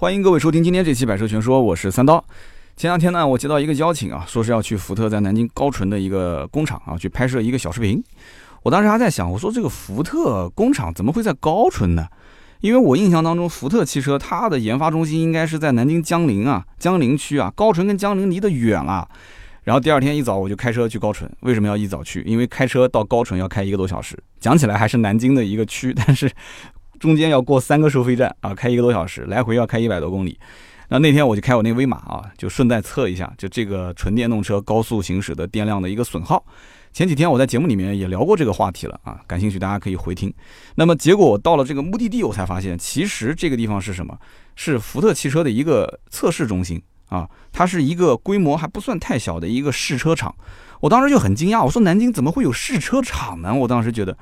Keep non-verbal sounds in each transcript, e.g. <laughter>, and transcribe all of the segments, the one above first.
欢迎各位收听今天这期《百车全说》，我是三刀。前两天呢，我接到一个邀请啊，说是要去福特在南京高淳的一个工厂啊，去拍摄一个小视频。我当时还在想，我说这个福特工厂怎么会在高淳呢？因为我印象当中，福特汽车它的研发中心应该是在南京江陵啊，江陵区啊，高淳跟江陵离得远了。然后第二天一早我就开车去高淳，为什么要一早去？因为开车到高淳要开一个多小时。讲起来还是南京的一个区，但是。中间要过三个收费站啊，开一个多小时，来回要开一百多公里。那那天我就开我那威马啊，就顺带测一下，就这个纯电动车高速行驶的电量的一个损耗。前几天我在节目里面也聊过这个话题了啊，感兴趣大家可以回听。那么结果我到了这个目的地，我才发现其实这个地方是什么？是福特汽车的一个测试中心啊，它是一个规模还不算太小的一个试车场。我当时就很惊讶，我说南京怎么会有试车场呢？我当时觉得。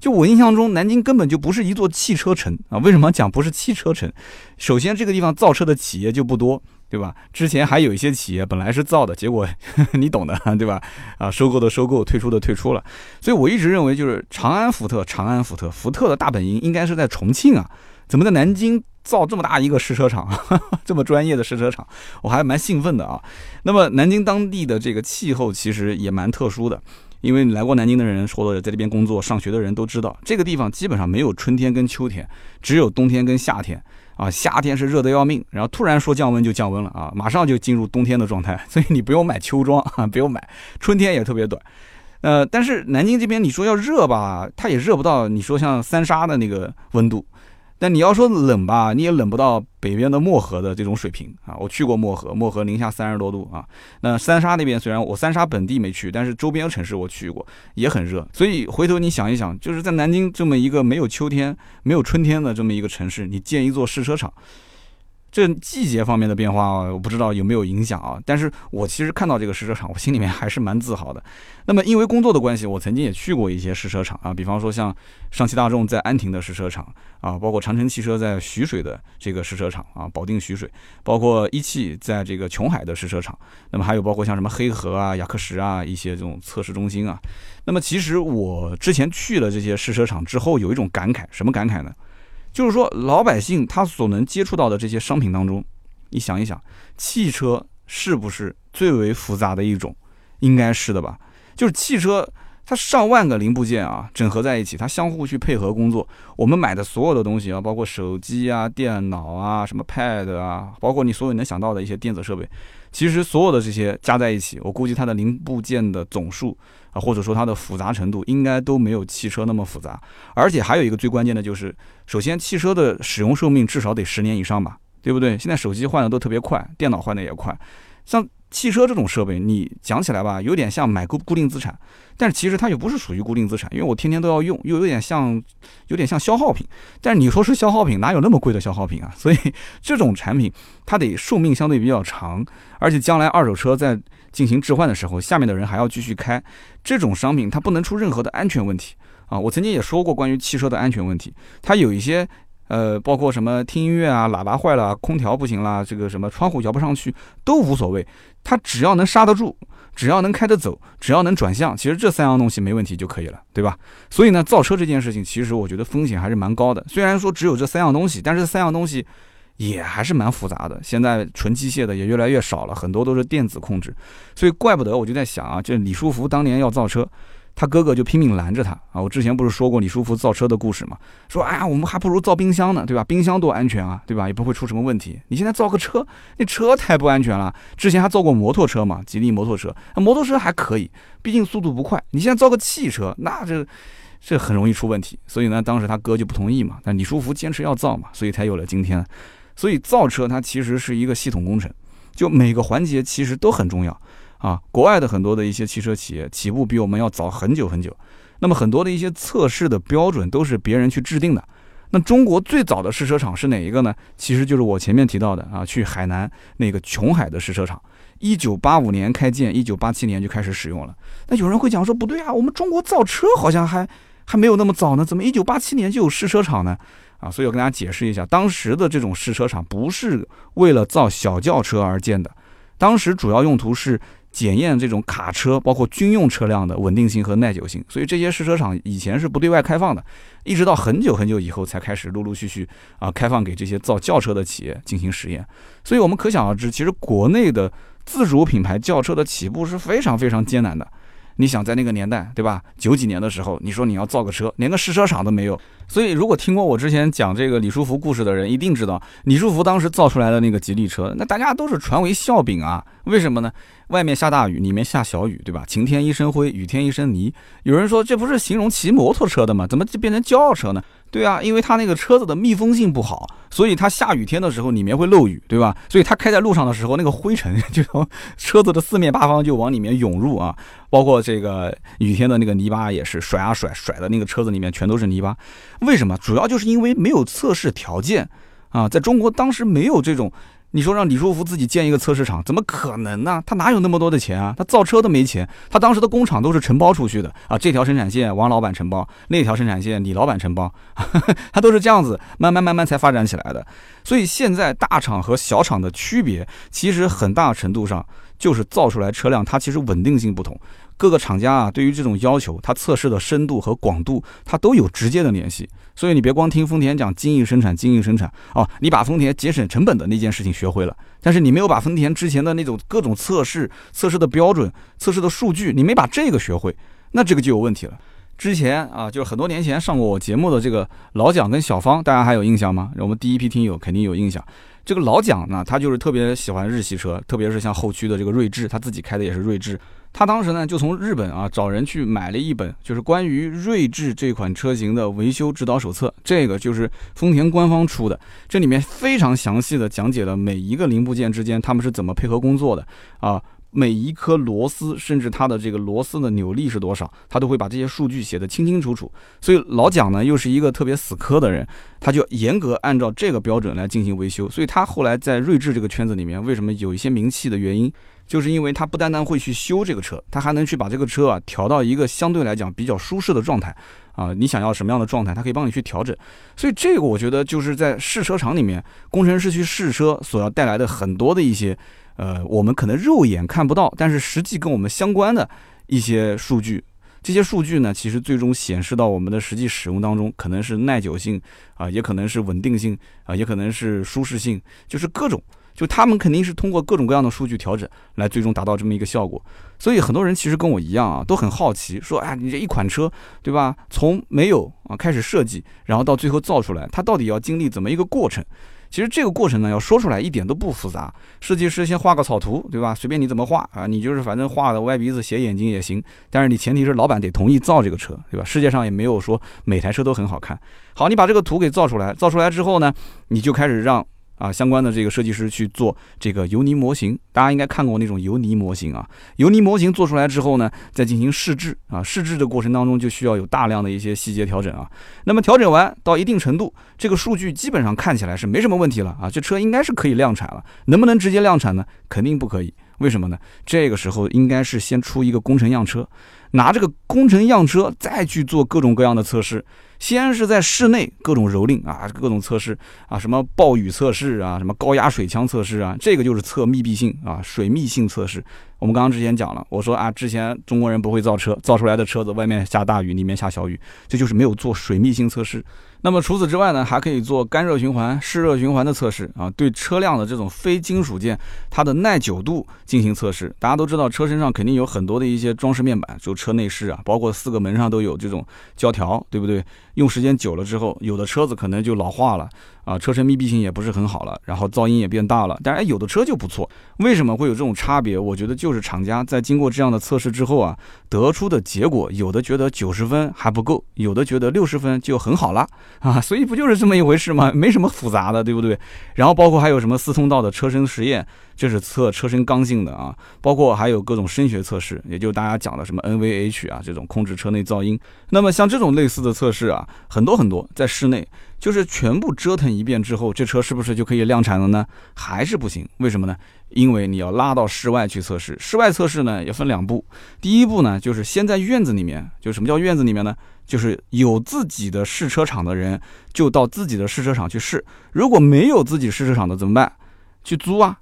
就我印象中，南京根本就不是一座汽车城啊！为什么讲不是汽车城？首先，这个地方造车的企业就不多，对吧？之前还有一些企业本来是造的，结果 <laughs> 你懂的，对吧？啊，收购的收购，退出的退出了。所以我一直认为，就是长安福特，长安福特，福特的大本营应该是在重庆啊，怎么在南京造这么大一个试车场，<laughs> 这么专业的试车场？我还蛮兴奋的啊。那么，南京当地的这个气候其实也蛮特殊的。因为你来过南京的人，或者在这边工作、上学的人都知道，这个地方基本上没有春天跟秋天，只有冬天跟夏天啊。夏天是热得要命，然后突然说降温就降温了啊，马上就进入冬天的状态，所以你不用买秋装啊，不用买。春天也特别短，呃，但是南京这边你说要热吧，它也热不到你说像三沙的那个温度。但你要说冷吧，你也冷不到北边的漠河的这种水平啊！我去过漠河，漠河零下三十多度啊。那三沙那边虽然我三沙本地没去，但是周边城市我去过，也很热。所以回头你想一想，就是在南京这么一个没有秋天、没有春天的这么一个城市，你建一座试车场。这季节方面的变化，我不知道有没有影响啊。但是我其实看到这个试车场，我心里面还是蛮自豪的。那么因为工作的关系，我曾经也去过一些试车场啊，比方说像上汽大众在安亭的试车场啊，包括长城汽车在徐水的这个试车场啊，保定徐水，包括一汽在这个琼海的试车场。那么还有包括像什么黑河啊、雅克什啊一些这种测试中心啊。那么其实我之前去了这些试车场之后，有一种感慨，什么感慨呢？就是说，老百姓他所能接触到的这些商品当中，你想一想，汽车是不是最为复杂的一种？应该是的吧。就是汽车，它上万个零部件啊，整合在一起，它相互去配合工作。我们买的所有的东西啊，包括手机啊、电脑啊、什么 Pad 啊，包括你所有能想到的一些电子设备，其实所有的这些加在一起，我估计它的零部件的总数。啊，或者说它的复杂程度应该都没有汽车那么复杂，而且还有一个最关键的就是，首先汽车的使用寿命至少得十年以上吧，对不对？现在手机换的都特别快，电脑换的也快，像汽车这种设备，你讲起来吧，有点像买固固定资产，但是其实它又不是属于固定资产，因为我天天都要用，又有点像，有点像消耗品。但是你说是消耗品，哪有那么贵的消耗品啊？所以这种产品它得寿命相对比较长，而且将来二手车在。进行置换的时候，下面的人还要继续开这种商品，它不能出任何的安全问题啊！我曾经也说过关于汽车的安全问题，它有一些呃，包括什么听音乐啊、喇叭坏了、空调不行啦，这个什么窗户摇不上去都无所谓，它只要能刹得住，只要能开得走，只要能转向，其实这三样东西没问题就可以了，对吧？所以呢，造车这件事情，其实我觉得风险还是蛮高的。虽然说只有这三样东西，但是这三样东西。也还是蛮复杂的，现在纯机械的也越来越少了，很多都是电子控制，所以怪不得我就在想啊，这李书福当年要造车，他哥哥就拼命拦着他啊。我之前不是说过李书福造车的故事吗？说哎呀，我们还不如造冰箱呢，对吧？冰箱多安全啊，对吧？也不会出什么问题。你现在造个车，那车太不安全了。之前还造过摩托车嘛，吉利摩托车，摩托车还可以，毕竟速度不快。你现在造个汽车，那这这很容易出问题。所以呢，当时他哥就不同意嘛，但李书福坚持要造嘛，所以才有了今天。所以造车它其实是一个系统工程，就每个环节其实都很重要啊。国外的很多的一些汽车企业起步比我们要早很久很久，那么很多的一些测试的标准都是别人去制定的。那中国最早的试车场是哪一个呢？其实就是我前面提到的啊，去海南那个琼海的试车场，一九八五年开建，一九八七年就开始使用了。那有人会讲说不对啊，我们中国造车好像还还没有那么早呢，怎么一九八七年就有试车场呢？啊，所以我跟大家解释一下，当时的这种试车场不是为了造小轿车而建的，当时主要用途是检验这种卡车，包括军用车辆的稳定性和耐久性。所以这些试车场以前是不对外开放的，一直到很久很久以后才开始陆陆续续啊开放给这些造轿车的企业进行实验。所以我们可想而知，其实国内的自主品牌轿车的起步是非常非常艰难的。你想在那个年代，对吧？九几年的时候，你说你要造个车，连个试车场都没有。所以，如果听过我之前讲这个李书福故事的人，一定知道李书福当时造出来的那个吉利车，那大家都是传为笑柄啊。为什么呢？外面下大雨，里面下小雨，对吧？晴天一身灰，雨天一身泥。有人说这不是形容骑摩托车的吗？怎么就变成轿车呢？对啊，因为它那个车子的密封性不好，所以它下雨天的时候里面会漏雨，对吧？所以它开在路上的时候，那个灰尘 <laughs> 就从车子的四面八方就往里面涌入啊，包括这个雨天的那个泥巴也是甩啊甩，甩的那个车子里面全都是泥巴。为什么？主要就是因为没有测试条件啊，在中国当时没有这种。你说让李书福自己建一个测试场，怎么可能呢？他哪有那么多的钱啊？他造车都没钱，他当时的工厂都是承包出去的啊。这条生产线王老板承包，那条生产线李老板承包，<laughs> 他都是这样子慢慢慢慢才发展起来的。所以现在大厂和小厂的区别，其实很大程度上就是造出来车辆它其实稳定性不同。各个厂家啊，对于这种要求，它测试的深度和广度，它都有直接的联系。所以你别光听丰田讲精益生产，精益生产哦，你把丰田节省成本的那件事情学会了，但是你没有把丰田之前的那种各种测试、测试的标准、测试的数据，你没把这个学会，那这个就有问题了。之前啊，就是很多年前上过我节目的这个老蒋跟小方，大家还有印象吗？我们第一批听友肯定有印象。这个老蒋呢，他就是特别喜欢日系车，特别是像后驱的这个锐志，他自己开的也是锐志。他当时呢，就从日本啊找人去买了一本，就是关于锐志这款车型的维修指导手册。这个就是丰田官方出的，这里面非常详细的讲解了每一个零部件之间他们是怎么配合工作的啊，每一颗螺丝，甚至它的这个螺丝的扭力是多少，他都会把这些数据写得清清楚楚。所以老蒋呢，又是一个特别死磕的人，他就严格按照这个标准来进行维修。所以他后来在锐志这个圈子里面，为什么有一些名气的原因？就是因为它不单单会去修这个车，它还能去把这个车啊调到一个相对来讲比较舒适的状态啊。你想要什么样的状态，它可以帮你去调整。所以这个我觉得就是在试车场里面，工程师去试车所要带来的很多的一些，呃，我们可能肉眼看不到，但是实际跟我们相关的一些数据。这些数据呢，其实最终显示到我们的实际使用当中，可能是耐久性啊，也可能是稳定性啊，也可能是舒适性，就是各种。就他们肯定是通过各种各样的数据调整，来最终达到这么一个效果。所以很多人其实跟我一样啊，都很好奇，说哎，你这一款车，对吧？从没有啊开始设计，然后到最后造出来，它到底要经历怎么一个过程？其实这个过程呢，要说出来一点都不复杂。设计师先画个草图，对吧？随便你怎么画啊，你就是反正画的歪鼻子斜眼睛也行。但是你前提是老板得同意造这个车，对吧？世界上也没有说每台车都很好看。好，你把这个图给造出来，造出来之后呢，你就开始让。啊，相关的这个设计师去做这个油泥模型，大家应该看过那种油泥模型啊。油泥模型做出来之后呢，再进行试制啊。试制的过程当中就需要有大量的一些细节调整啊。那么调整完到一定程度，这个数据基本上看起来是没什么问题了啊。这车应该是可以量产了，能不能直接量产呢？肯定不可以。为什么呢？这个时候应该是先出一个工程样车，拿这个工程样车再去做各种各样的测试。先是在室内各种蹂躏啊，各种测试啊，什么暴雨测试啊，什么高压水枪测试啊，这个就是测密闭性啊，水密性测试。我们刚刚之前讲了，我说啊，之前中国人不会造车，造出来的车子外面下大雨，里面下小雨，这就是没有做水密性测试。那么除此之外呢，还可以做干热循环、湿热循环的测试啊，对车辆的这种非金属件它的耐久度进行测试。大家都知道，车身上肯定有很多的一些装饰面板，就车内饰啊，包括四个门上都有这种胶条，对不对？用时间久了之后，有的车子可能就老化了。啊，车身密闭性也不是很好了，然后噪音也变大了。但是有的车就不错，为什么会有这种差别？我觉得就就是厂家在经过这样的测试之后啊，得出的结果，有的觉得九十分还不够，有的觉得六十分就很好了啊。所以不就是这么一回事吗？没什么复杂的，对不对？然后包括还有什么四通道的车身实验。这是测车身刚性的啊，包括还有各种声学测试，也就是大家讲的什么 NVH 啊，这种控制车内噪音。那么像这种类似的测试啊，很多很多，在室内就是全部折腾一遍之后，这车是不是就可以量产了呢？还是不行？为什么呢？因为你要拉到室外去测试。室外测试呢，也分两步。第一步呢，就是先在院子里面，就什么叫院子里面呢？就是有自己的试车场的人，就到自己的试车场去试。如果没有自己试车场的怎么办？去租啊。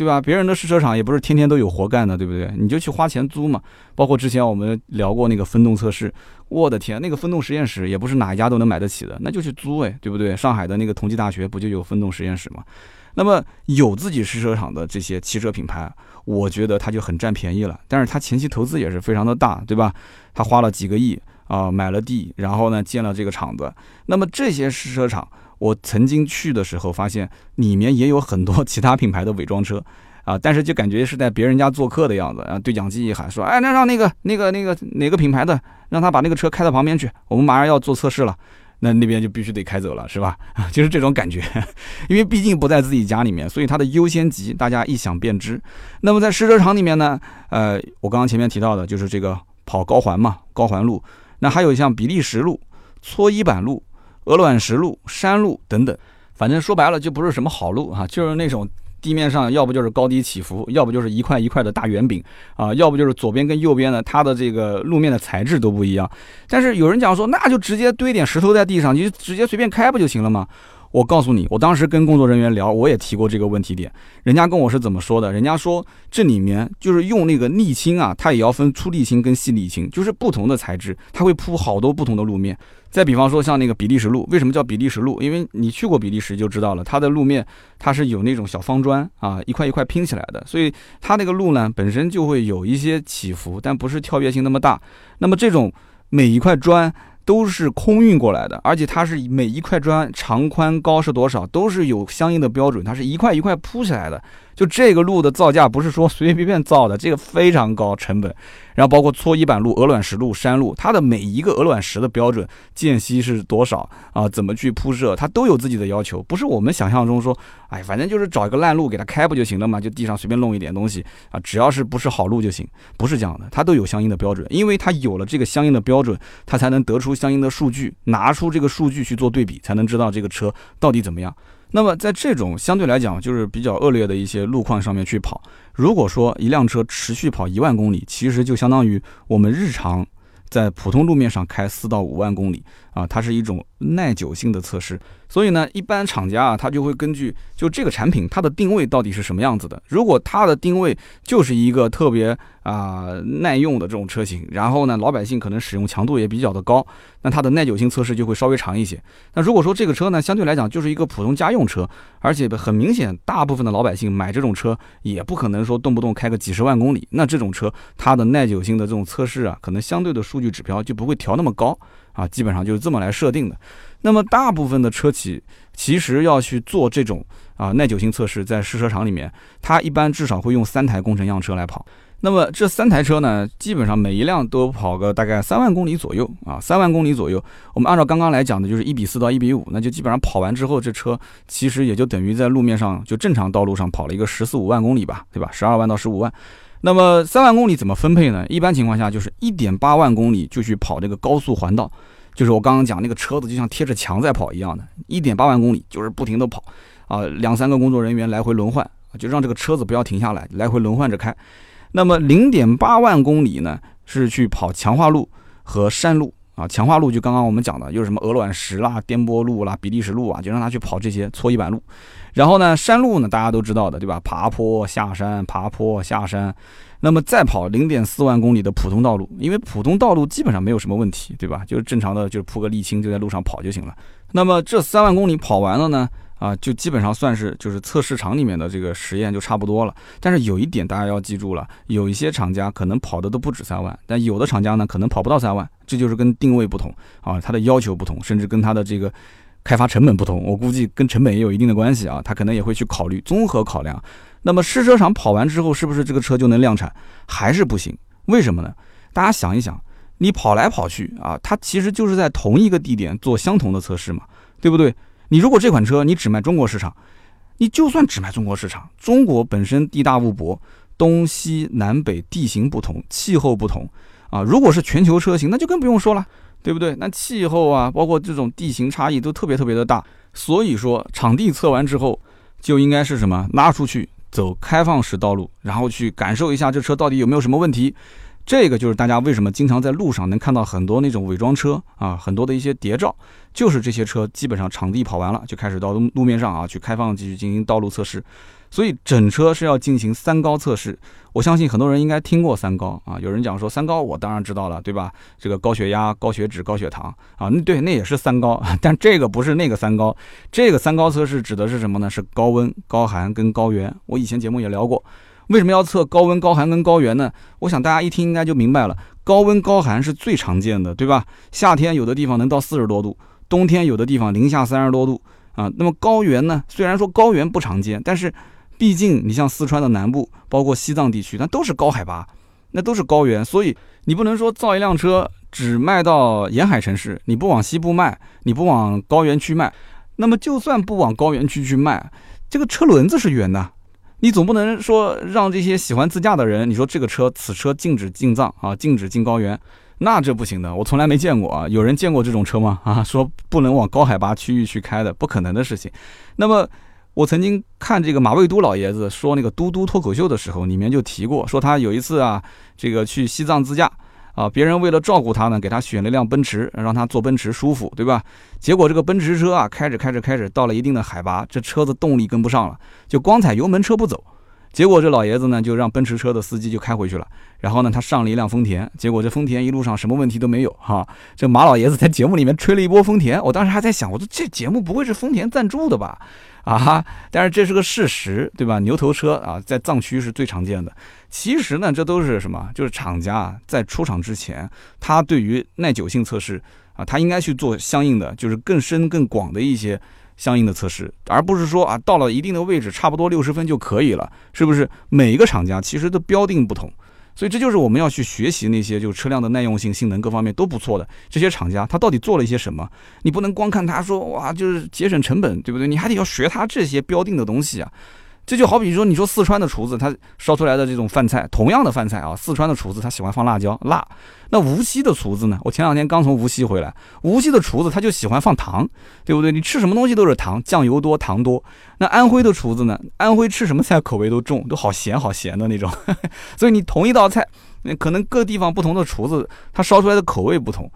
对吧？别人的试车场也不是天天都有活干的，对不对？你就去花钱租嘛。包括之前我们聊过那个分动测试，我的天，那个分动实验室也不是哪一家都能买得起的，那就去租哎，对不对？上海的那个同济大学不就有分动实验室吗？那么有自己试车场的这些汽车品牌，我觉得他就很占便宜了。但是他前期投资也是非常的大，对吧？他花了几个亿啊，买了地，然后呢建了这个厂子。那么这些试车场。我曾经去的时候，发现里面也有很多其他品牌的伪装车，<laughs> 啊，但是就感觉是在别人家做客的样子，啊，对讲机一喊说，哎，那让那个那个那个哪个品牌的，让他把那个车开到旁边去，我们马上要做测试了，那那边就必须得开走了，是吧？<laughs> 就是这种感觉，<laughs> 因为毕竟不在自己家里面，所以它的优先级大家一想便知。那么在试车场里面呢，呃，我刚刚前面提到的就是这个跑高环嘛，高环路，那还有像比利时路、搓衣板路。鹅卵石路、山路等等，反正说白了就不是什么好路啊，就是那种地面上要不就是高低起伏，要不就是一块一块的大圆饼啊，要不就是左边跟右边的它的这个路面的材质都不一样。但是有人讲说，那就直接堆点石头在地上，你就直接随便开不就行了吗？我告诉你，我当时跟工作人员聊，我也提过这个问题点。人家跟我是怎么说的？人家说这里面就是用那个沥青啊，它也要分粗沥青跟细沥青，就是不同的材质，它会铺好多不同的路面。再比方说像那个比利时路，为什么叫比利时路？因为你去过比利时就知道了，它的路面它是有那种小方砖啊，一块一块拼起来的，所以它那个路呢本身就会有一些起伏，但不是跳跃性那么大。那么这种每一块砖。都是空运过来的，而且它是每一块砖长宽高是多少，都是有相应的标准，它是一块一块铺起来的。就这个路的造价不是说随随便便造的，这个非常高成本。然后包括搓衣板路、鹅卵石路、山路，它的每一个鹅卵石的标准间隙是多少啊？怎么去铺设，它都有自己的要求，不是我们想象中说，哎，反正就是找一个烂路给它开不就行了嘛？就地上随便弄一点东西啊，只要是不是好路就行，不是这样的，它都有相应的标准，因为它有了这个相应的标准，它才能得出相应的数据，拿出这个数据去做对比，才能知道这个车到底怎么样。那么在这种相对来讲就是比较恶劣的一些路况上面去跑，如果说一辆车持续跑一万公里，其实就相当于我们日常在普通路面上开四到五万公里啊，它是一种耐久性的测试。所以呢，一般厂家啊，他就会根据就这个产品它的定位到底是什么样子的。如果它的定位就是一个特别啊耐用的这种车型，然后呢，老百姓可能使用强度也比较的高，那它的耐久性测试就会稍微长一些。那如果说这个车呢，相对来讲就是一个普通家用车，而且很明显，大部分的老百姓买这种车也不可能说动不动开个几十万公里，那这种车它的耐久性的这种测试啊，可能相对的数据指标就不会调那么高啊，基本上就是这么来设定的。那么大部分的车企其实要去做这种啊耐久性测试，在试车场里面，它一般至少会用三台工程样车来跑。那么这三台车呢，基本上每一辆都跑个大概三万公里左右啊，三万公里左右。我们按照刚刚来讲的，就是一比四到一比五，那就基本上跑完之后，这车其实也就等于在路面上就正常道路上跑了一个十四五万公里吧，对吧？十二万到十五万。那么三万公里怎么分配呢？一般情况下就是一点八万公里就去跑这个高速环道。就是我刚刚讲那个车子就像贴着墙在跑一样的，一点八万公里就是不停的跑，啊，两三个工作人员来回轮换，就让这个车子不要停下来，来回轮换着开。那么零点八万公里呢，是去跑强化路和山路啊，强化路就刚刚我们讲的，就是什么鹅卵石啦、颠簸路啦、比利时路啊，就让他去跑这些搓衣板路。然后呢，山路呢大家都知道的，对吧？爬坡下山，爬坡下山。那么再跑零点四万公里的普通道路，因为普通道路基本上没有什么问题，对吧？就是正常的，就是铺个沥青就在路上跑就行了。那么这三万公里跑完了呢，啊，就基本上算是就是测试场里面的这个实验就差不多了。但是有一点大家要记住了，有一些厂家可能跑的都不止三万，但有的厂家呢可能跑不到三万，这就是跟定位不同啊，它的要求不同，甚至跟它的这个开发成本不同。我估计跟成本也有一定的关系啊，他可能也会去考虑综合考量。那么试车场跑完之后，是不是这个车就能量产？还是不行？为什么呢？大家想一想，你跑来跑去啊，它其实就是在同一个地点做相同的测试嘛，对不对？你如果这款车你只卖中国市场，你就算只卖中国市场，中国本身地大物博，东西南北地形不同，气候不同啊。如果是全球车型，那就更不用说了，对不对？那气候啊，包括这种地形差异都特别特别的大。所以说，场地测完之后，就应该是什么？拉出去。走开放式道路，然后去感受一下这车到底有没有什么问题。这个就是大家为什么经常在路上能看到很多那种伪装车啊，很多的一些谍照，就是这些车基本上场地跑完了，就开始到路面上啊去开放继续进行道路测试。所以整车是要进行三高测试。我相信很多人应该听过三高啊，有人讲说三高，我当然知道了，对吧？这个高血压、高血脂、高血糖啊，那对，那也是三高，但这个不是那个三高。这个三高测试指的是什么呢？是高温、高寒跟高原。我以前节目也聊过。为什么要测高温、高寒跟高原呢？我想大家一听应该就明白了。高温、高寒是最常见的，对吧？夏天有的地方能到四十多度，冬天有的地方零下三十多度啊。那么高原呢？虽然说高原不常见，但是毕竟你像四川的南部，包括西藏地区，那都是高海拔，那都是高原，所以你不能说造一辆车只卖到沿海城市，你不往西部卖，你不往高原区卖，那么就算不往高原区去卖，这个车轮子是圆的。你总不能说让这些喜欢自驾的人，你说这个车此车禁止进藏啊，禁止进高原，那这不行的。我从来没见过啊，有人见过这种车吗？啊，说不能往高海拔区域去开的，不可能的事情。那么我曾经看这个马未都老爷子说那个嘟嘟脱口秀的时候，里面就提过，说他有一次啊，这个去西藏自驾。啊，别人为了照顾他呢，给他选了一辆奔驰，让他坐奔驰舒服，对吧？结果这个奔驰车啊，开着开着开着，到了一定的海拔，这车子动力跟不上了，就光踩油门车不走。结果这老爷子呢，就让奔驰车的司机就开回去了。然后呢，他上了一辆丰田，结果这丰田一路上什么问题都没有哈。这马老爷子在节目里面吹了一波丰田，我当时还在想，我说这节目不会是丰田赞助的吧？啊哈！但是这是个事实，对吧？牛头车啊，在藏区是最常见的。其实呢，这都是什么？就是厂家在出厂之前，他对于耐久性测试啊，他应该去做相应的，就是更深更广的一些相应的测试，而不是说啊，到了一定的位置，差不多六十分就可以了，是不是？每一个厂家其实都标定不同。所以这就是我们要去学习那些，就是车辆的耐用性、性能各方面都不错的这些厂家，他到底做了一些什么？你不能光看他说哇，就是节省成本，对不对？你还得要学他这些标定的东西啊。这就好比说，你说四川的厨子他烧出来的这种饭菜，同样的饭菜啊，四川的厨子他喜欢放辣椒辣，那无锡的厨子呢？我前两天刚从无锡回来，无锡的厨子他就喜欢放糖，对不对？你吃什么东西都是糖，酱油多，糖多。那安徽的厨子呢？安徽吃什么菜口味都重，都好咸好咸的那种。<laughs> 所以你同一道菜，那可能各地方不同的厨子他烧出来的口味不同。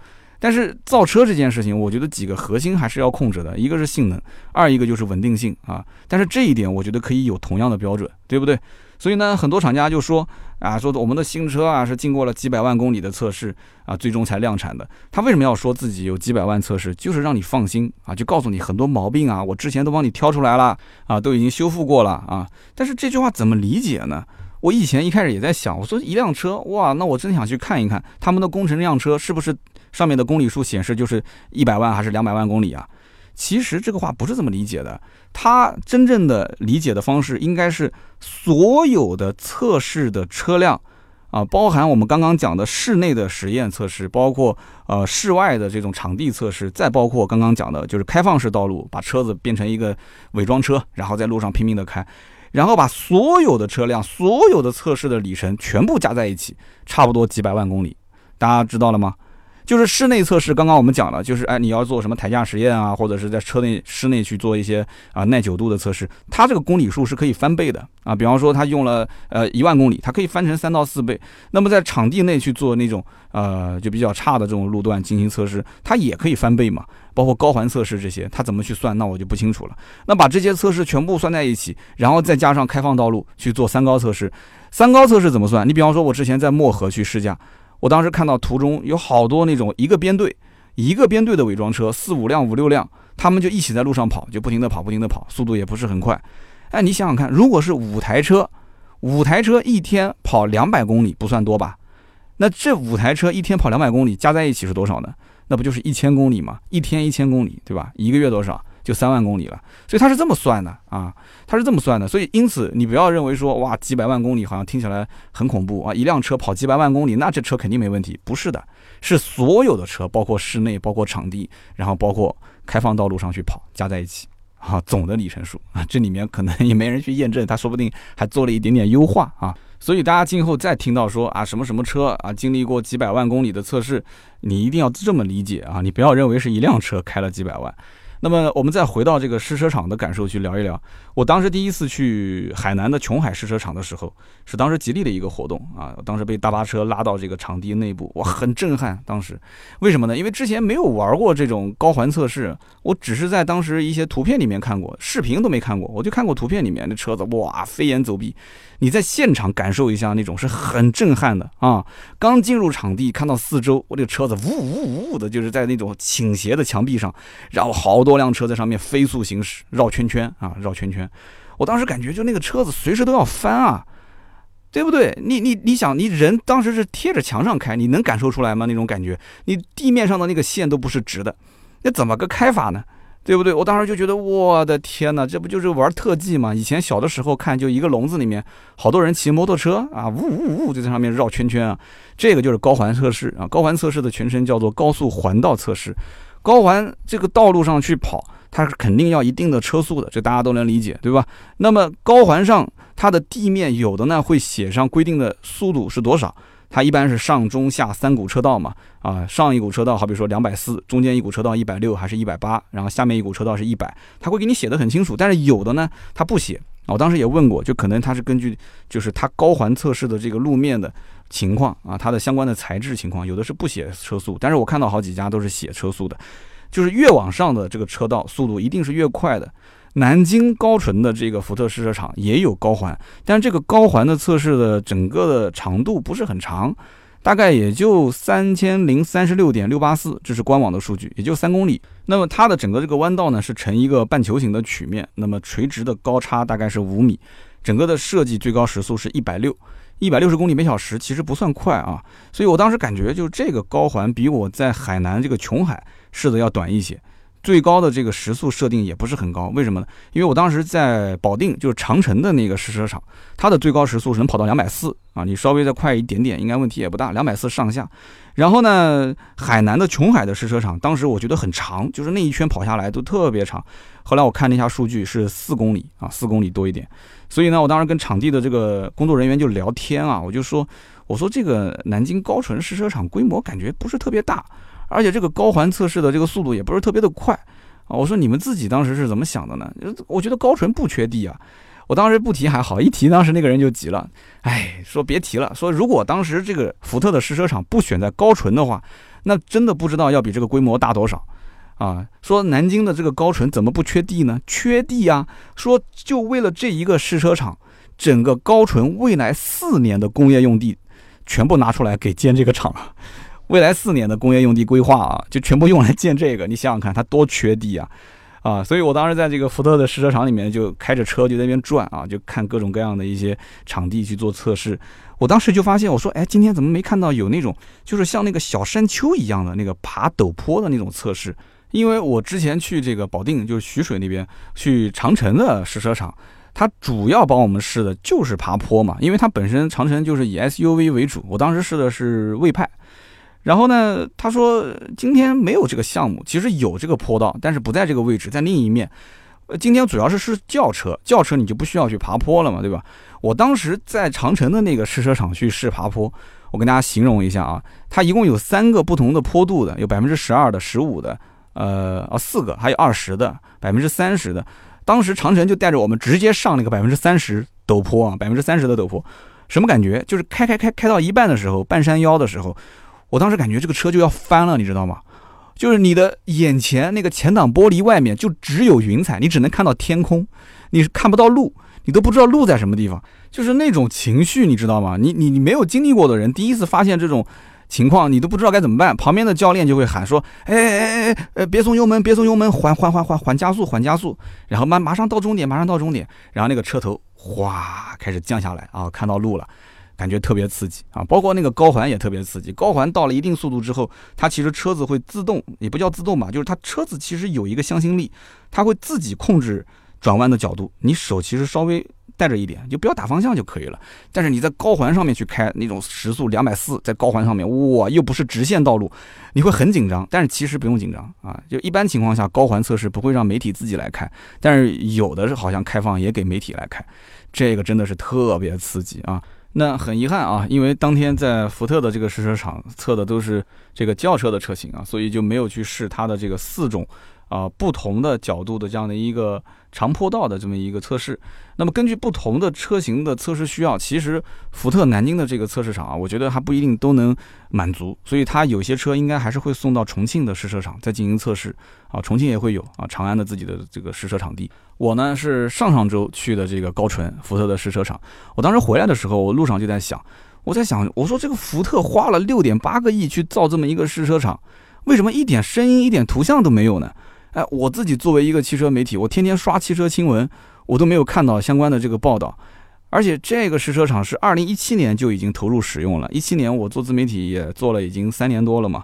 但是造车这件事情，我觉得几个核心还是要控制的，一个是性能，二一个就是稳定性啊。但是这一点，我觉得可以有同样的标准，对不对？所以呢，很多厂家就说啊，说我们的新车啊是经过了几百万公里的测试啊，最终才量产的。他为什么要说自己有几百万测试？就是让你放心啊，就告诉你很多毛病啊，我之前都帮你挑出来了啊，都已经修复过了啊。但是这句话怎么理解呢？我以前一开始也在想，我说一辆车哇，那我真想去看一看他们的工程辆车是不是。上面的公里数显示就是一百万还是两百万公里啊？其实这个话不是这么理解的，它真正的理解的方式应该是所有的测试的车辆啊，包含我们刚刚讲的室内的实验测试，包括呃室外的这种场地测试，再包括刚刚讲的就是开放式道路，把车子变成一个伪装车，然后在路上拼命的开，然后把所有的车辆所有的测试的里程全部加在一起，差不多几百万公里，大家知道了吗？就是室内测试，刚刚我们讲了，就是哎，你要做什么台架实验啊，或者是在车内室内去做一些啊耐久度的测试，它这个公里数是可以翻倍的啊。比方说，它用了呃一万公里，它可以翻成三到四倍。那么在场地内去做那种呃就比较差的这种路段进行测试，它也可以翻倍嘛。包括高环测试这些，它怎么去算，那我就不清楚了。那把这些测试全部算在一起，然后再加上开放道路去做三高测试，三高测试怎么算？你比方说，我之前在漠河去试驾。我当时看到途中有好多那种一个编队，一个编队的伪装车，四五辆、五六辆，他们就一起在路上跑，就不停的跑，不停的跑，速度也不是很快。哎，你想想看，如果是五台车，五台车一天跑两百公里，不算多吧？那这五台车一天跑两百公里，加在一起是多少呢？那不就是一千公里吗？一天一千公里，对吧？一个月多少？就三万公里了，所以它是这么算的啊，它是这么算的，所以因此你不要认为说哇几百万公里好像听起来很恐怖啊，一辆车跑几百万公里，那这车肯定没问题，不是的，是所有的车，包括室内，包括场地，然后包括开放道路上去跑，加在一起。啊，总的里程数啊，这里面可能也没人去验证，他说不定还做了一点点优化啊，所以大家今后再听到说啊什么什么车啊经历过几百万公里的测试，你一定要这么理解啊，你不要认为是一辆车开了几百万。那么我们再回到这个试车场的感受去聊一聊。我当时第一次去海南的琼海试车场的时候，是当时吉利的一个活动啊，当时被大巴车拉到这个场地内部，哇，很震撼。当时为什么呢？因为之前没有玩过这种高环测试，我只是在当时一些图片里面看过，视频都没看过，我就看过图片里面的车子，哇，飞檐走壁。你在现场感受一下那种是很震撼的啊！刚进入场地，看到四周，我这个车子呜呜呜的，就是在那种倾斜的墙壁上，然后好多辆车在上面飞速行驶，绕圈圈啊，绕圈圈我当时感觉就那个车子随时都要翻啊，对不对？你你你想，你人当时是贴着墙上开，你能感受出来吗？那种感觉，你地面上的那个线都不是直的，那怎么个开法呢？对不对？我当时就觉得，我的天哪，这不就是玩特技吗？以前小的时候看，就一个笼子里面，好多人骑摩托车啊，呜呜呜就在上面绕圈圈啊。这个就是高环测试啊。高环测试的全称叫做高速环道测试。高环这个道路上去跑，它是肯定要一定的车速的，这大家都能理解，对吧？那么高环上它的地面有的呢会写上规定的速度是多少。它一般是上中下三股车道嘛，啊，上一股车道好比说两百四，中间一股车道一百六还是一百八，然后下面一股车道是一百，它会给你写的很清楚。但是有的呢，它不写。我当时也问过，就可能它是根据就是它高环测试的这个路面的情况啊，它的相关的材质情况，有的是不写车速，但是我看到好几家都是写车速的，就是越往上的这个车道速度一定是越快的。南京高淳的这个福特试车场也有高环，但这个高环的测试的整个的长度不是很长，大概也就三千零三十六点六八四，这是官网的数据，也就三公里。那么它的整个这个弯道呢是呈一个半球形的曲面，那么垂直的高差大概是五米，整个的设计最高时速是一百六，一百六十公里每小时，其实不算快啊。所以我当时感觉就这个高环比我在海南这个琼海试的要短一些。最高的这个时速设定也不是很高，为什么呢？因为我当时在保定，就是长城的那个试车场，它的最高时速是能跑到两百四啊，你稍微再快一点点，应该问题也不大，两百四上下。然后呢，海南的琼海的试车场，当时我觉得很长，就是那一圈跑下来都特别长。后来我看了一下数据是四公里啊，四公里多一点。所以呢，我当时跟场地的这个工作人员就聊天啊，我就说，我说这个南京高淳试车场规模感觉不是特别大。而且这个高环测试的这个速度也不是特别的快啊！我说你们自己当时是怎么想的呢？我觉得高淳不缺地啊！我当时不提还好，一提当时那个人就急了，哎，说别提了，说如果当时这个福特的试车场不选在高淳的话，那真的不知道要比这个规模大多少啊！说南京的这个高淳怎么不缺地呢？缺地啊！说就为了这一个试车场，整个高淳未来四年的工业用地全部拿出来给建这个厂了。未来四年的工业用地规划啊，就全部用来建这个。你想想看，它多缺地啊！啊，所以我当时在这个福特的试车场里面，就开着车就在那边转啊，就看各种各样的一些场地去做测试。我当时就发现，我说，哎，今天怎么没看到有那种就是像那个小山丘一样的那个爬陡坡的那种测试？因为我之前去这个保定，就是徐水那边去长城的试车场，它主要帮我们试的就是爬坡嘛，因为它本身长城就是以 SUV 为主。我当时试的是魏派。然后呢，他说今天没有这个项目，其实有这个坡道，但是不在这个位置，在另一面。呃，今天主要是试轿车，轿车你就不需要去爬坡了嘛，对吧？我当时在长城的那个试车场去试爬坡，我跟大家形容一下啊，它一共有三个不同的坡度的，有百分之十二的、十五的，呃，哦四个，还有二十的、百分之三十的。当时长城就带着我们直接上那个百分之三十陡坡啊，百分之三十的陡坡，什么感觉？就是开开开开到一半的时候，半山腰的时候。我当时感觉这个车就要翻了，你知道吗？就是你的眼前那个前挡玻璃外面就只有云彩，你只能看到天空，你是看不到路，你都不知道路在什么地方，就是那种情绪，你知道吗？你你你没有经历过的人，第一次发现这种情况，你都不知道该怎么办。旁边的教练就会喊说：“哎哎哎哎哎，别松油门，别松油门，缓缓缓缓缓加速，缓加速。”然后马马上到终点，马上到终点，然后那个车头哗开始降下来啊，看到路了。感觉特别刺激啊，包括那个高环也特别刺激。高环到了一定速度之后，它其实车子会自动，也不叫自动吧，就是它车子其实有一个向心力，它会自己控制转弯的角度。你手其实稍微带着一点，就不要打方向就可以了。但是你在高环上面去开那种时速两百四，在高环上面，哇，又不是直线道路，你会很紧张。但是其实不用紧张啊，就一般情况下，高环测试不会让媒体自己来开，但是有的是好像开放也给媒体来开，这个真的是特别刺激啊。那很遗憾啊，因为当天在福特的这个试车场测的都是这个轿车的车型啊，所以就没有去试它的这个四种啊不同的角度的这样的一个长坡道的这么一个测试。那么根据不同的车型的测试需要，其实福特南京的这个测试场啊，我觉得还不一定都能满足，所以它有些车应该还是会送到重庆的试车场再进行测试啊。重庆也会有啊，长安的自己的这个试车场地。我呢是上上周去的这个高淳福特的试车场，我当时回来的时候，我路上就在想，我在想，我说这个福特花了六点八个亿去造这么一个试车场，为什么一点声音、一点图像都没有呢？哎，我自己作为一个汽车媒体，我天天刷汽车新闻。我都没有看到相关的这个报道，而且这个试车场是二零一七年就已经投入使用了。一七年我做自媒体也做了已经三年多了嘛，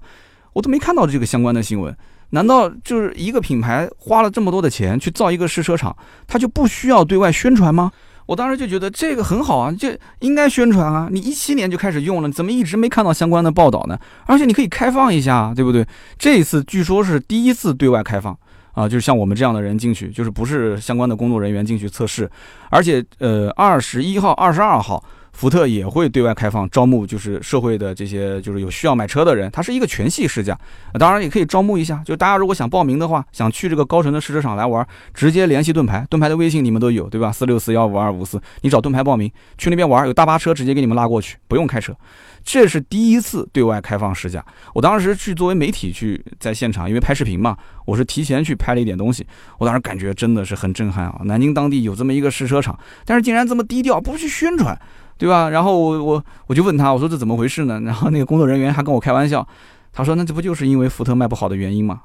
我都没看到这个相关的新闻。难道就是一个品牌花了这么多的钱去造一个试车场，它就不需要对外宣传吗？我当时就觉得这个很好啊，就应该宣传啊。你一七年就开始用了，怎么一直没看到相关的报道呢？而且你可以开放一下，对不对？这一次据说是第一次对外开放。啊，就是像我们这样的人进去，就是不是相关的工作人员进去测试，而且呃，二十一号、二十二号，福特也会对外开放招募，就是社会的这些就是有需要买车的人，它是一个全系试驾，当然也可以招募一下，就大家如果想报名的话，想去这个高淳的试车场来玩，直接联系盾牌，盾牌的微信你们都有对吧？四六四幺五二五四，你找盾牌报名，去那边玩，有大巴车直接给你们拉过去，不用开车。这是第一次对外开放试驾，我当时去作为媒体去在现场，因为拍视频嘛，我是提前去拍了一点东西。我当时感觉真的是很震撼啊！南京当地有这么一个试车场，但是竟然这么低调，不去宣传，对吧？然后我我我就问他，我说这怎么回事呢？然后那个工作人员还跟我开玩笑，他说那这不就是因为福特卖不好的原因吗？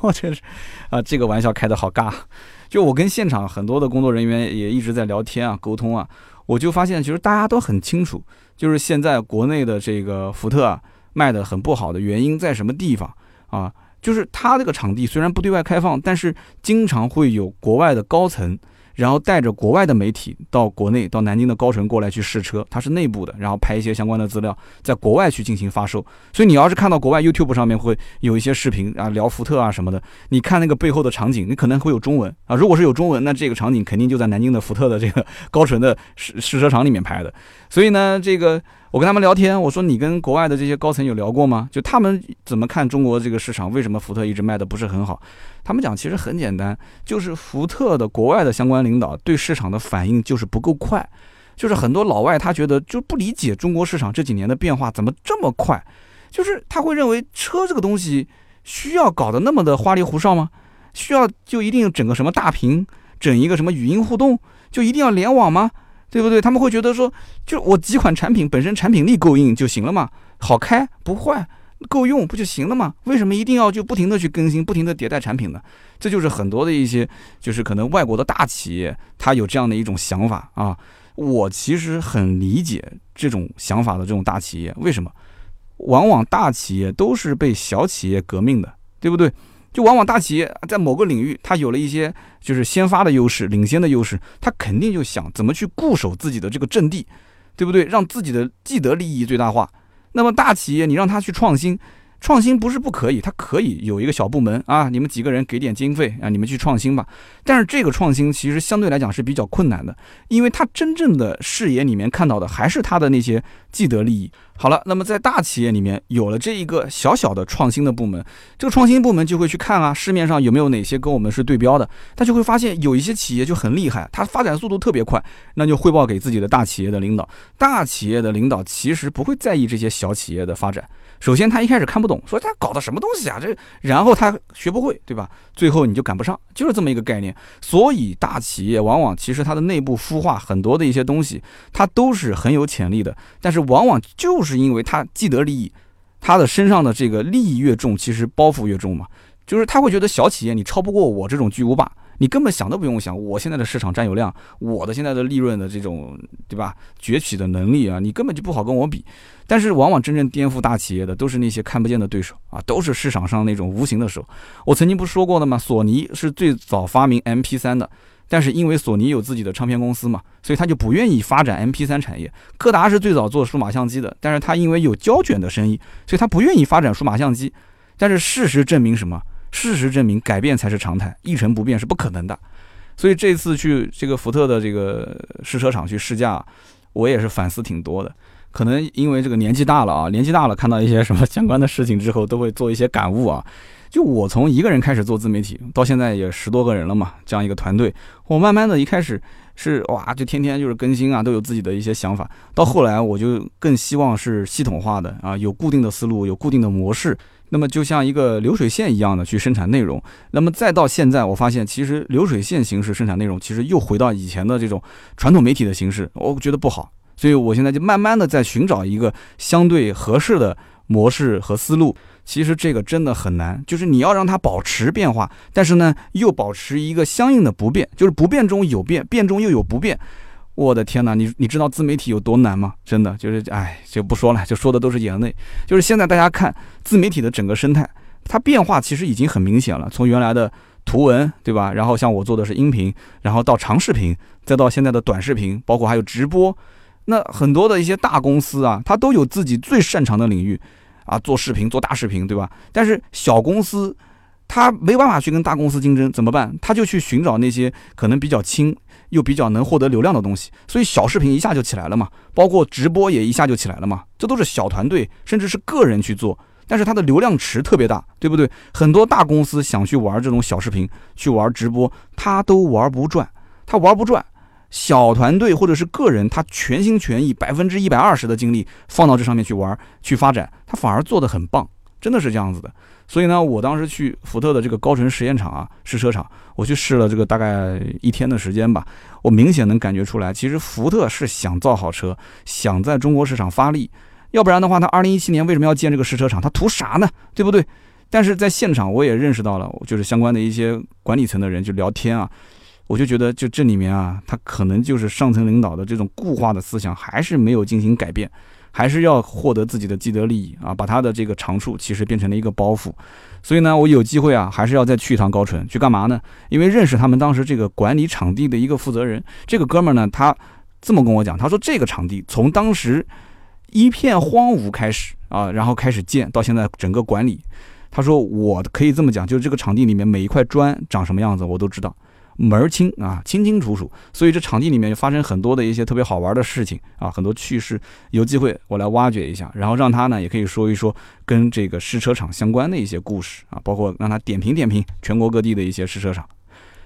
我 <laughs> 真是啊，这个玩笑开得好尬。就我跟现场很多的工作人员也一直在聊天啊，沟通啊，我就发现其实大家都很清楚。就是现在国内的这个福特啊，卖的很不好的原因在什么地方啊？就是他这个场地虽然不对外开放，但是经常会有国外的高层。然后带着国外的媒体到国内，到南京的高淳过来去试车，它是内部的，然后拍一些相关的资料，在国外去进行发售。所以你要是看到国外 YouTube 上面会有一些视频啊，聊福特啊什么的，你看那个背后的场景，你可能会有中文啊。如果是有中文，那这个场景肯定就在南京的福特的这个高淳的试试车场里面拍的。所以呢，这个。我跟他们聊天，我说你跟国外的这些高层有聊过吗？就他们怎么看中国这个市场？为什么福特一直卖的不是很好？他们讲其实很简单，就是福特的国外的相关领导对市场的反应就是不够快，就是很多老外他觉得就不理解中国市场这几年的变化怎么这么快，就是他会认为车这个东西需要搞得那么的花里胡哨吗？需要就一定整个什么大屏，整一个什么语音互动，就一定要联网吗？对不对？他们会觉得说，就我几款产品本身产品力够硬就行了嘛，好开不坏，够用不就行了嘛？为什么一定要就不停的去更新，不停的迭代产品呢？这就是很多的一些，就是可能外国的大企业，他有这样的一种想法啊。我其实很理解这种想法的这种大企业，为什么？往往大企业都是被小企业革命的，对不对？就往往大企业在某个领域，它有了一些就是先发的优势、领先的优势，它肯定就想怎么去固守自己的这个阵地，对不对？让自己的既得利益最大化。那么大企业，你让他去创新。创新不是不可以，它可以有一个小部门啊，你们几个人给点经费啊，你们去创新吧。但是这个创新其实相对来讲是比较困难的，因为它真正的视野里面看到的还是它的那些既得利益。好了，那么在大企业里面有了这一个小小的创新的部门，这个创新部门就会去看啊，市面上有没有哪些跟我们是对标的，他就会发现有一些企业就很厉害，它发展速度特别快，那就汇报给自己的大企业的领导。大企业的领导其实不会在意这些小企业的发展。首先，他一开始看不懂，说他搞的什么东西啊？这，然后他学不会，对吧？最后你就赶不上，就是这么一个概念。所以，大企业往往其实它的内部孵化很多的一些东西，它都是很有潜力的。但是，往往就就是因为他既得利益，他的身上的这个利益越重，其实包袱越重嘛。就是他会觉得小企业你超不过我这种巨无霸。你根本想都不用想，我现在的市场占有量，我的现在的利润的这种，对吧？崛起的能力啊，你根本就不好跟我比。但是，往往真正颠覆大企业的，都是那些看不见的对手啊，都是市场上那种无形的手。我曾经不是说过的吗？索尼是最早发明 MP3 的，但是因为索尼有自己的唱片公司嘛，所以他就不愿意发展 MP3 产业。柯达是最早做数码相机的，但是他因为有胶卷的生意，所以他不愿意发展数码相机。但是事实证明什么？事实证明，改变才是常态，一成不变是不可能的。所以这次去这个福特的这个试车场去试驾，我也是反思挺多的。可能因为这个年纪大了啊，年纪大了，看到一些什么相关的事情之后，都会做一些感悟啊。就我从一个人开始做自媒体，到现在也十多个人了嘛，这样一个团队，我慢慢的一开始是哇，就天天就是更新啊，都有自己的一些想法。到后来我就更希望是系统化的啊，有固定的思路，有固定的模式。那么就像一个流水线一样的去生产内容。那么再到现在，我发现其实流水线形式生产内容，其实又回到以前的这种传统媒体的形式，我觉得不好。所以我现在就慢慢的在寻找一个相对合适的模式和思路。其实这个真的很难，就是你要让它保持变化，但是呢又保持一个相应的不变，就是不变中有变，变中又有不变。我的天哪，你你知道自媒体有多难吗？真的就是，哎，就不说了，就说的都是眼泪。就是现在大家看自媒体的整个生态，它变化其实已经很明显了。从原来的图文，对吧？然后像我做的是音频，然后到长视频，再到现在的短视频，包括还有直播。那很多的一些大公司啊，它都有自己最擅长的领域。啊，做视频做大视频，对吧？但是小公司，他没办法去跟大公司竞争，怎么办？他就去寻找那些可能比较轻又比较能获得流量的东西，所以小视频一下就起来了嘛，包括直播也一下就起来了嘛。这都是小团队甚至是个人去做，但是它的流量池特别大，对不对？很多大公司想去玩这种小视频，去玩直播，他都玩不转，他玩不转。小团队或者是个人，他全心全意、百分之一百二十的精力放到这上面去玩、去发展，他反而做得很棒，真的是这样子的。所以呢，我当时去福特的这个高淳实验场啊，试车场，我去试了这个大概一天的时间吧，我明显能感觉出来，其实福特是想造好车，想在中国市场发力，要不然的话，他二零一七年为什么要建这个试车场？他图啥呢？对不对？但是在现场我也认识到了，就是相关的一些管理层的人就聊天啊。我就觉得，就这里面啊，他可能就是上层领导的这种固化的思想还是没有进行改变，还是要获得自己的既得利益啊，把他的这个长处其实变成了一个包袱。所以呢，我有机会啊，还是要再去一趟高淳，去干嘛呢？因为认识他们当时这个管理场地的一个负责人，这个哥们儿呢，他这么跟我讲，他说这个场地从当时一片荒芜开始啊，然后开始建到现在整个管理，他说我可以这么讲，就是这个场地里面每一块砖长什么样子，我都知道。门儿清啊，清清楚楚，所以这场地里面就发生很多的一些特别好玩的事情啊，很多趣事，有机会我来挖掘一下，然后让他呢也可以说一说跟这个试车场相关的一些故事啊，包括让他点评点评全国各地的一些试车场。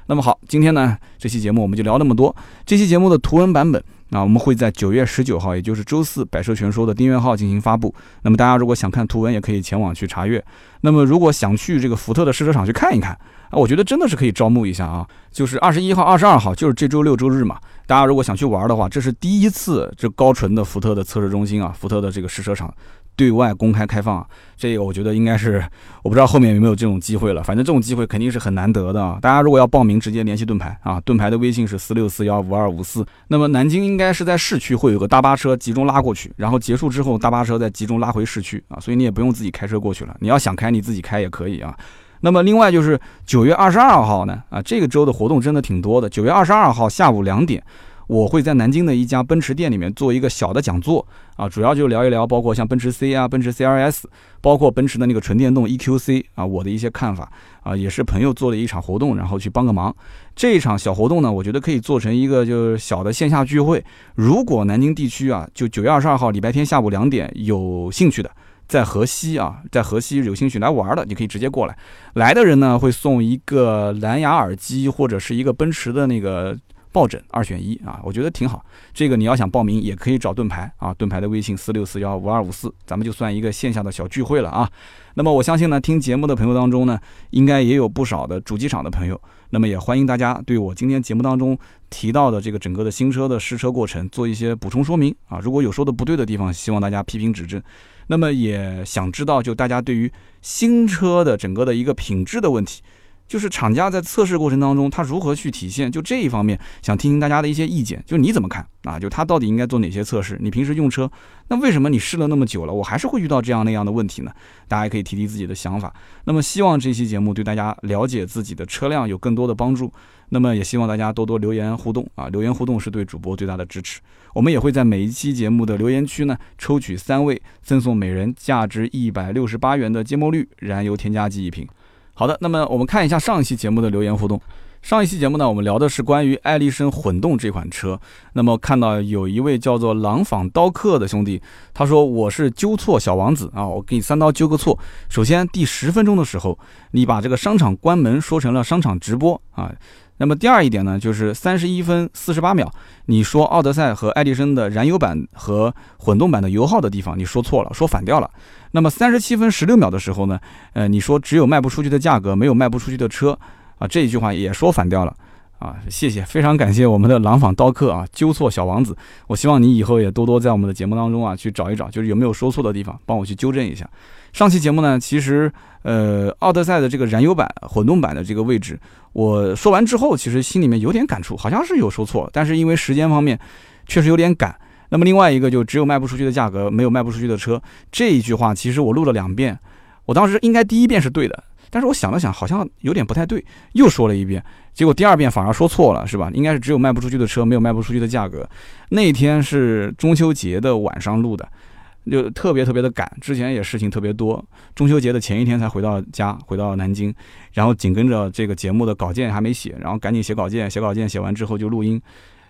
那么好，今天呢这期节目我们就聊那么多，这期节目的图文版本。那我们会在九月十九号，也就是周四，百车全说的订阅号进行发布。那么大家如果想看图文，也可以前往去查阅。那么如果想去这个福特的试车场去看一看啊，我觉得真的是可以招募一下啊。就是二十一号、二十二号，就是这周六周日嘛。大家如果想去玩的话，这是第一次这高纯的福特的测试中心啊，福特的这个试车场。对外公开开放，这个我觉得应该是，我不知道后面有没有这种机会了。反正这种机会肯定是很难得的啊！大家如果要报名，直接联系盾牌啊，盾牌的微信是四六四幺五二五四。那么南京应该是在市区会有个大巴车集中拉过去，然后结束之后大巴车再集中拉回市区啊，所以你也不用自己开车过去了。你要想开，你自己开也可以啊。那么另外就是九月二十二号呢，啊，这个周的活动真的挺多的。九月二十二号下午两点。我会在南京的一家奔驰店里面做一个小的讲座啊，主要就聊一聊，包括像奔驰 C 啊、奔驰 CLS，包括奔驰的那个纯电动 EQC 啊，我的一些看法啊，也是朋友做的一场活动，然后去帮个忙。这一场小活动呢，我觉得可以做成一个就是小的线下聚会。如果南京地区啊，就九月二十二号礼拜天下午两点有兴趣的，在河西啊，在河西有兴趣来玩的，你可以直接过来。来的人呢，会送一个蓝牙耳机或者是一个奔驰的那个。抱枕二选一啊，我觉得挺好。这个你要想报名，也可以找盾牌啊，盾牌的微信四六四幺五二五四，咱们就算一个线下的小聚会了啊。那么我相信呢，听节目的朋友当中呢，应该也有不少的主机厂的朋友。那么也欢迎大家对我今天节目当中提到的这个整个的新车的试车过程做一些补充说明啊。如果有说的不对的地方，希望大家批评指正。那么也想知道，就大家对于新车的整个的一个品质的问题。就是厂家在测试过程当中，他如何去体现？就这一方面，想听听大家的一些意见。就你怎么看啊？就他到底应该做哪些测试？你平时用车，那为什么你试了那么久了，我还是会遇到这样那样的问题呢？大家也可以提提自己的想法。那么希望这期节目对大家了解自己的车辆有更多的帮助。那么也希望大家多多留言互动啊！留言互动是对主播最大的支持。我们也会在每一期节目的留言区呢，抽取三位，赠送每人价值一百六十八元的芥末绿燃油添加剂一瓶。好的，那么我们看一下上一期节目的留言互动。上一期节目呢，我们聊的是关于爱丽绅混动这款车。那么看到有一位叫做廊坊刀客的兄弟，他说我是纠错小王子啊，我给你三刀纠个错。首先第十分钟的时候，你把这个商场关门说成了商场直播啊。那么第二一点呢，就是三十一分四十八秒，你说奥德赛和爱迪生的燃油版和混动版的油耗的地方，你说错了，说反掉了。那么三十七分十六秒的时候呢，呃，你说只有卖不出去的价格，没有卖不出去的车，啊，这一句话也说反掉了。啊，谢谢，非常感谢我们的廊坊刀客啊，纠错小王子。我希望你以后也多多在我们的节目当中啊，去找一找，就是有没有说错的地方，帮我去纠正一下。上期节目呢，其实呃，奥德赛的这个燃油版、混动版的这个位置，我说完之后，其实心里面有点感触，好像是有说错，但是因为时间方面确实有点赶。那么另外一个就只有卖不出去的价格，没有卖不出去的车，这一句话其实我录了两遍，我当时应该第一遍是对的。但是我想了想，好像有点不太对，又说了一遍，结果第二遍反而说错了，是吧？应该是只有卖不出去的车，没有卖不出去的价格。那天是中秋节的晚上录的，就特别特别的赶，之前也事情特别多。中秋节的前一天才回到家，回到南京，然后紧跟着这个节目的稿件还没写，然后赶紧写稿件，写稿件写完之后就录音，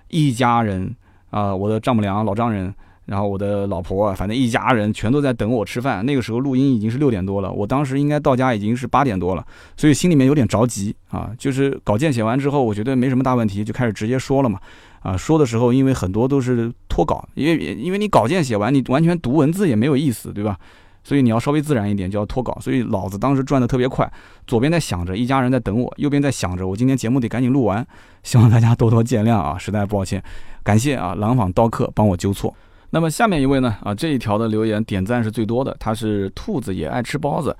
一家人啊，我的丈母娘老丈人。然后我的老婆，反正一家人全都在等我吃饭。那个时候录音已经是六点多了，我当时应该到家已经是八点多了，所以心里面有点着急啊。就是稿件写完之后，我觉得没什么大问题，就开始直接说了嘛。啊，说的时候因为很多都是脱稿，因为因为你稿件写完，你完全读文字也没有意思，对吧？所以你要稍微自然一点，就要脱稿。所以老子当时转的特别快，左边在想着一家人在等我，右边在想着我今天节目得赶紧录完。希望大家多多见谅啊，实在抱歉，感谢啊，廊坊刀客帮我纠错。那么下面一位呢？啊，这一条的留言点赞是最多的，他是兔子也爱吃包子。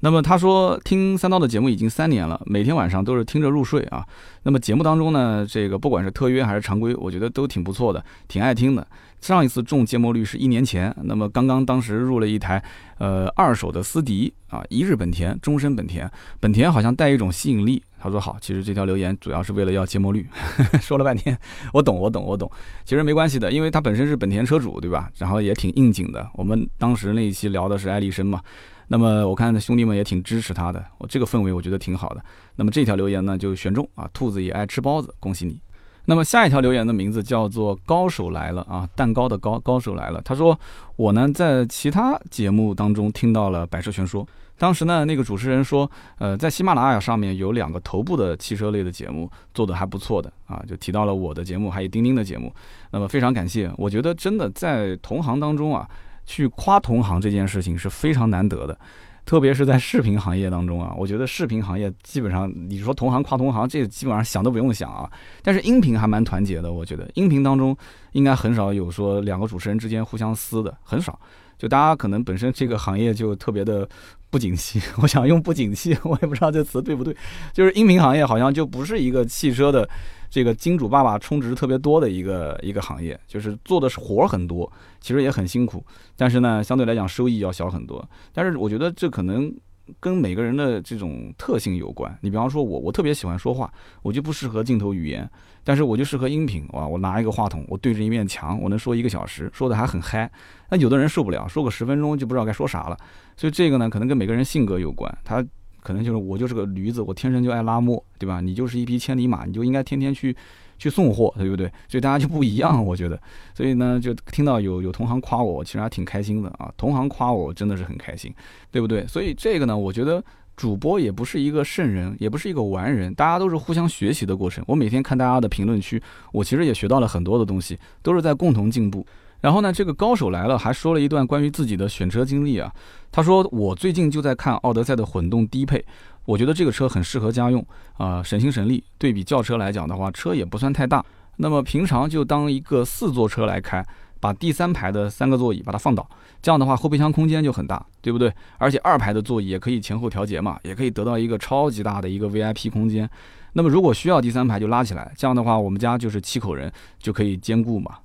那么他说听三刀的节目已经三年了，每天晚上都是听着入睡啊。那么节目当中呢，这个不管是特约还是常规，我觉得都挺不错的，挺爱听的。上一次中芥末绿是一年前，那么刚刚当时入了一台呃二手的思迪啊，一日本田，终身本田，本田好像带一种吸引力。他说好，其实这条留言主要是为了要芥末绿，<laughs> 说了半天，我懂我懂我懂，其实没关系的，因为他本身是本田车主对吧？然后也挺应景的。我们当时那一期聊的是爱丽绅嘛，那么我看兄弟们也挺支持他的，我这个氛围我觉得挺好的。那么这条留言呢就选中啊，兔子也爱吃包子，恭喜你。那么下一条留言的名字叫做“高手来了”啊，蛋糕的高，高手来了。他说我呢在其他节目当中听到了《百车全说》，当时呢那个主持人说，呃，在喜马拉雅上面有两个头部的汽车类的节目做的还不错的啊，就提到了我的节目，还有钉钉的节目。那么非常感谢，我觉得真的在同行当中啊，去夸同行这件事情是非常难得的。特别是在视频行业当中啊，我觉得视频行业基本上，你说同行跨同行，这基本上想都不用想啊。但是音频还蛮团结的，我觉得音频当中应该很少有说两个主持人之间互相撕的，很少。就大家可能本身这个行业就特别的不景气，<laughs> 我想用不景气，<laughs> 我也不知道这词对不对。就是音频行业好像就不是一个汽车的。这个金主爸爸充值特别多的一个一个行业，就是做的是活儿很多，其实也很辛苦，但是呢，相对来讲收益要小很多。但是我觉得这可能跟每个人的这种特性有关。你比方说我，我特别喜欢说话，我就不适合镜头语言，但是我就适合音频。哇，我拿一个话筒，我对着一面墙，我能说一个小时，说的还很嗨。那有的人受不了，说个十分钟就不知道该说啥了。所以这个呢，可能跟每个人性格有关。他。可能就是我就是个驴子，我天生就爱拉磨，对吧？你就是一匹千里马，你就应该天天去去送货，对不对？所以大家就不一样，我觉得。所以呢，就听到有有同行夸我，其实还挺开心的啊。同行夸我真的是很开心，对不对？所以这个呢，我觉得主播也不是一个圣人，也不是一个完人，大家都是互相学习的过程。我每天看大家的评论区，我其实也学到了很多的东西，都是在共同进步。然后呢，这个高手来了，还说了一段关于自己的选车经历啊。他说：“我最近就在看奥德赛的混动低配，我觉得这个车很适合家用啊，省心省力。对比轿车来讲的话，车也不算太大。那么平常就当一个四座车来开，把第三排的三个座椅把它放倒，这样的话后备箱空间就很大，对不对？而且二排的座椅也可以前后调节嘛，也可以得到一个超级大的一个 VIP 空间。那么如果需要第三排就拉起来，这样的话我们家就是七口人就可以兼顾嘛。”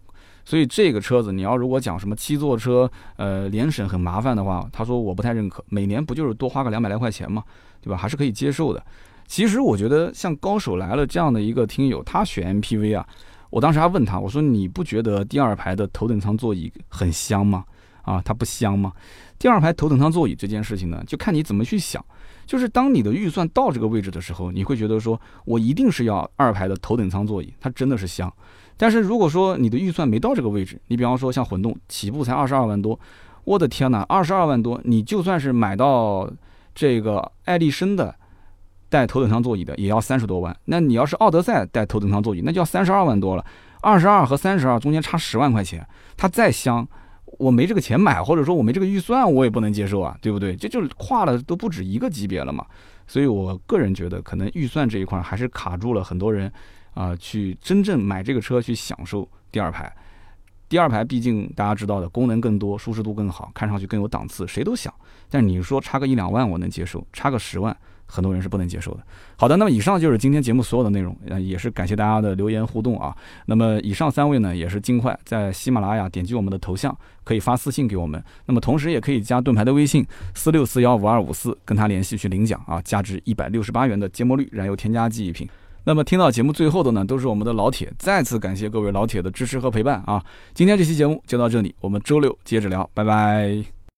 所以这个车子，你要如果讲什么七座车，呃，联审很麻烦的话，他说我不太认可。每年不就是多花个两百来块钱嘛，对吧？还是可以接受的。其实我觉得像高手来了这样的一个听友，他选 MPV 啊，我当时还问他，我说你不觉得第二排的头等舱座椅很香吗？啊，它不香吗？第二排头等舱座椅这件事情呢，就看你怎么去想。就是当你的预算到这个位置的时候，你会觉得说，我一定是要二排的头等舱座椅，它真的是香。但是如果说你的预算没到这个位置，你比方说像混动起步才二十二万多，我的天哪，二十二万多，你就算是买到这个爱丽绅的带头等舱座椅的，也要三十多万。那你要是奥德赛带头等舱座椅，那就要三十二万多了。二十二和三十二中间差十万块钱，它再香。我没这个钱买，或者说我没这个预算，我也不能接受啊，对不对？这就跨了都不止一个级别了嘛。所以我个人觉得，可能预算这一块还是卡住了很多人啊，去真正买这个车去享受第二排。第二排毕竟大家知道的功能更多，舒适度更好，看上去更有档次，谁都想。但你说差个一两万我能接受，差个十万。很多人是不能接受的。好的，那么以上就是今天节目所有的内容，呃，也是感谢大家的留言互动啊。那么以上三位呢，也是尽快在喜马拉雅点击我们的头像，可以发私信给我们。那么同时也可以加盾牌的微信四六四幺五二五四，跟他联系去领奖啊，价值一百六十八元的芥末绿燃油添加剂一瓶。那么听到节目最后的呢，都是我们的老铁，再次感谢各位老铁的支持和陪伴啊。今天这期节目就到这里，我们周六接着聊，拜拜。